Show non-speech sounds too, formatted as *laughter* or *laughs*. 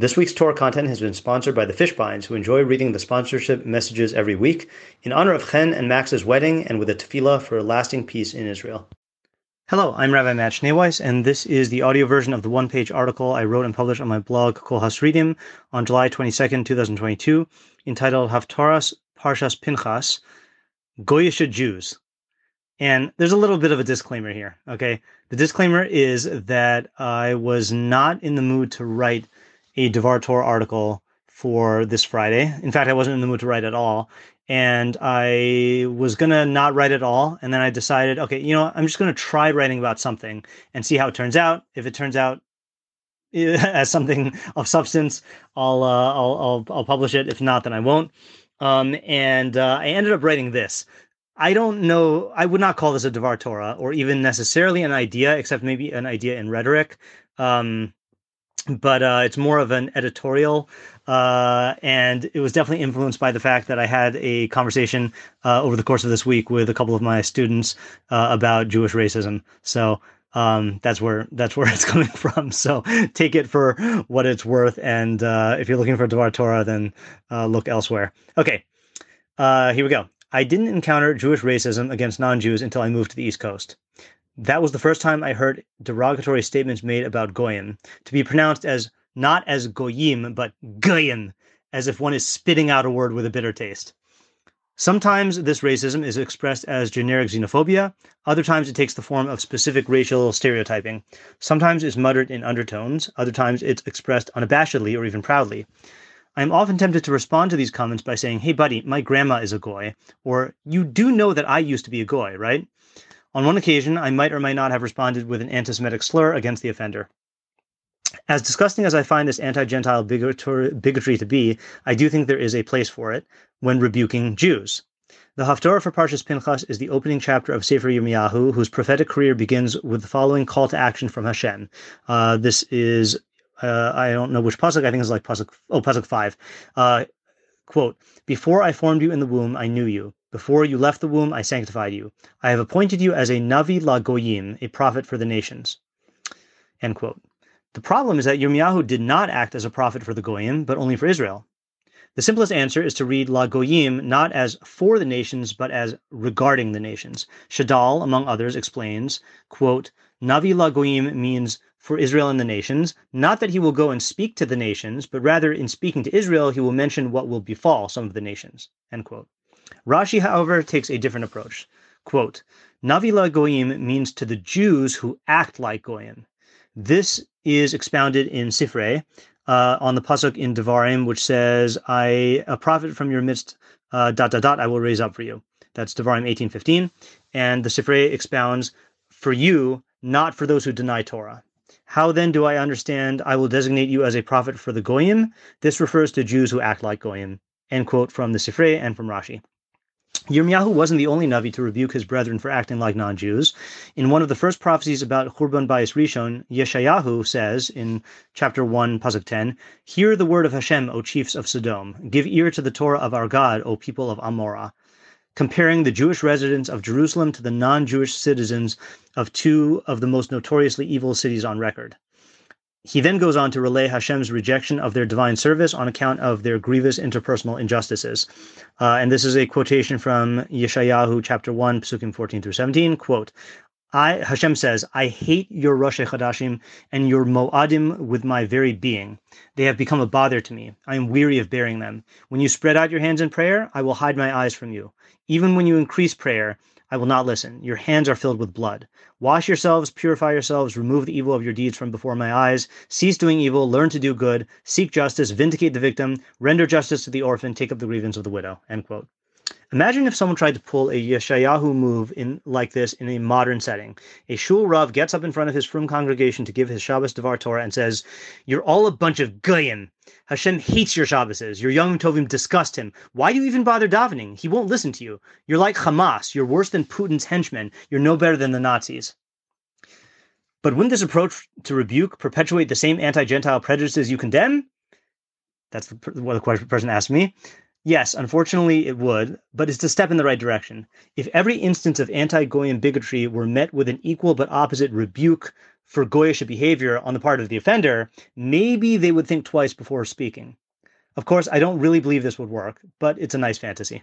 This week's Torah content has been sponsored by the Fishbines, who enjoy reading the sponsorship messages every week in honor of Chen and Max's wedding and with a tefillah for a lasting peace in Israel. Hello, I'm Rabbi Matt Schneeweiss, and this is the audio version of the one-page article I wrote and published on my blog Kol Hasridim on July 22nd, 2022, entitled Haftarahs Parshas Pinchas, Goyish Jews. And there's a little bit of a disclaimer here, okay? The disclaimer is that I was not in the mood to write a Devar Torah article for this Friday. In fact, I wasn't in the mood to write at all. And I was going to not write at all. And then I decided, okay, you know, I'm just going to try writing about something and see how it turns out. If it turns out *laughs* as something of substance, I'll, uh, I'll, I'll, I'll publish it. If not, then I won't. Um, and uh, I ended up writing this. I don't know. I would not call this a Devar Torah or even necessarily an idea, except maybe an idea in rhetoric. Um, but uh, it's more of an editorial. Uh, and it was definitely influenced by the fact that I had a conversation uh, over the course of this week with a couple of my students uh, about Jewish racism. So um, that's where that's where *laughs* it's coming from. So take it for what it's worth. And uh, if you're looking for a Devar Torah, then uh, look elsewhere. Okay, here we go. I didn't encounter Jewish racism against non Jews until I moved to the East Coast. That was the first time I heard derogatory statements made about Goyim to be pronounced as not as Goyim, but Goyim, as if one is spitting out a word with a bitter taste. Sometimes this racism is expressed as generic xenophobia, other times it takes the form of specific racial stereotyping. Sometimes it's muttered in undertones, other times it's expressed unabashedly or even proudly. I am often tempted to respond to these comments by saying, Hey, buddy, my grandma is a goy, or You do know that I used to be a goy, right? On one occasion, I might or might not have responded with an anti Semitic slur against the offender. As disgusting as I find this anti Gentile bigotry to be, I do think there is a place for it when rebuking Jews. The Haftarah for Parshas Pinchas is the opening chapter of Sefer Yirmiyahu, whose prophetic career begins with the following call to action from Hashem. Uh, this is uh, I don't know which pasuk. I think it's like pasuk. Oh, pasuk five. Uh, quote: Before I formed you in the womb, I knew you. Before you left the womb, I sanctified you. I have appointed you as a navi la goyim, a prophet for the nations. End quote. The problem is that Yirmiyahu did not act as a prophet for the goyim, but only for Israel. The simplest answer is to read La Goyim not as for the nations, but as regarding the nations. Shadal, among others, explains, quote, Navi La Goyim means for Israel and the nations, not that he will go and speak to the nations, but rather in speaking to Israel, he will mention what will befall some of the nations. End quote. Rashi, however, takes a different approach. Quote, Navila Goyim means to the Jews who act like Goyim. This is expounded in Sifrei uh, on the pasuk in Devarim, which says, "I a prophet from your midst, uh, dot dot dot, I will raise up for you." That's Devarim eighteen fifteen, and the Sifrei expounds, "For you, not for those who deny Torah." How then do I understand I will designate you as a prophet for the Goyim? This refers to Jews who act like Goyim. End quote from the Sifrei and from Rashi. Yirmiyahu wasn't the only Navi to rebuke his brethren for acting like non Jews. In one of the first prophecies about Churban Bayis Rishon, Yeshayahu says in chapter 1, Pasuk 10, Hear the word of Hashem, O chiefs of Sodom. Give ear to the Torah of our God, O people of Amorah comparing the Jewish residents of Jerusalem to the non Jewish citizens of two of the most notoriously evil cities on record. He then goes on to relay Hashem's rejection of their divine service on account of their grievous interpersonal injustices. Uh, and this is a quotation from Yeshayahu chapter 1, Psukim 14 through 17. Quote, I Hashem says, I hate your Rosh Chadashim and your Moadim with my very being. They have become a bother to me. I am weary of bearing them. When you spread out your hands in prayer, I will hide my eyes from you. Even when you increase prayer, I will not listen. Your hands are filled with blood. Wash yourselves, purify yourselves, remove the evil of your deeds from before my eyes. Cease doing evil, learn to do good, seek justice, vindicate the victim, render justice to the orphan, take up the grievance of the widow. End quote. Imagine if someone tried to pull a Yeshayahu move in like this in a modern setting. A shul rav gets up in front of his frum congregation to give his Shabbos Devar Torah and says, "You're all a bunch of goyim. Hashem hates your Shabbases. Your Yom Tovim disgust him. Why do you even bother davening? He won't listen to you. You're like Hamas. You're worse than Putin's henchmen. You're no better than the Nazis." But wouldn't this approach to rebuke perpetuate the same anti-Gentile prejudices you condemn? That's what the person asked me. Yes, unfortunately it would, but it's a step in the right direction. If every instance of anti Goyim bigotry were met with an equal but opposite rebuke for goyish behavior on the part of the offender, maybe they would think twice before speaking. Of course, I don't really believe this would work, but it's a nice fantasy.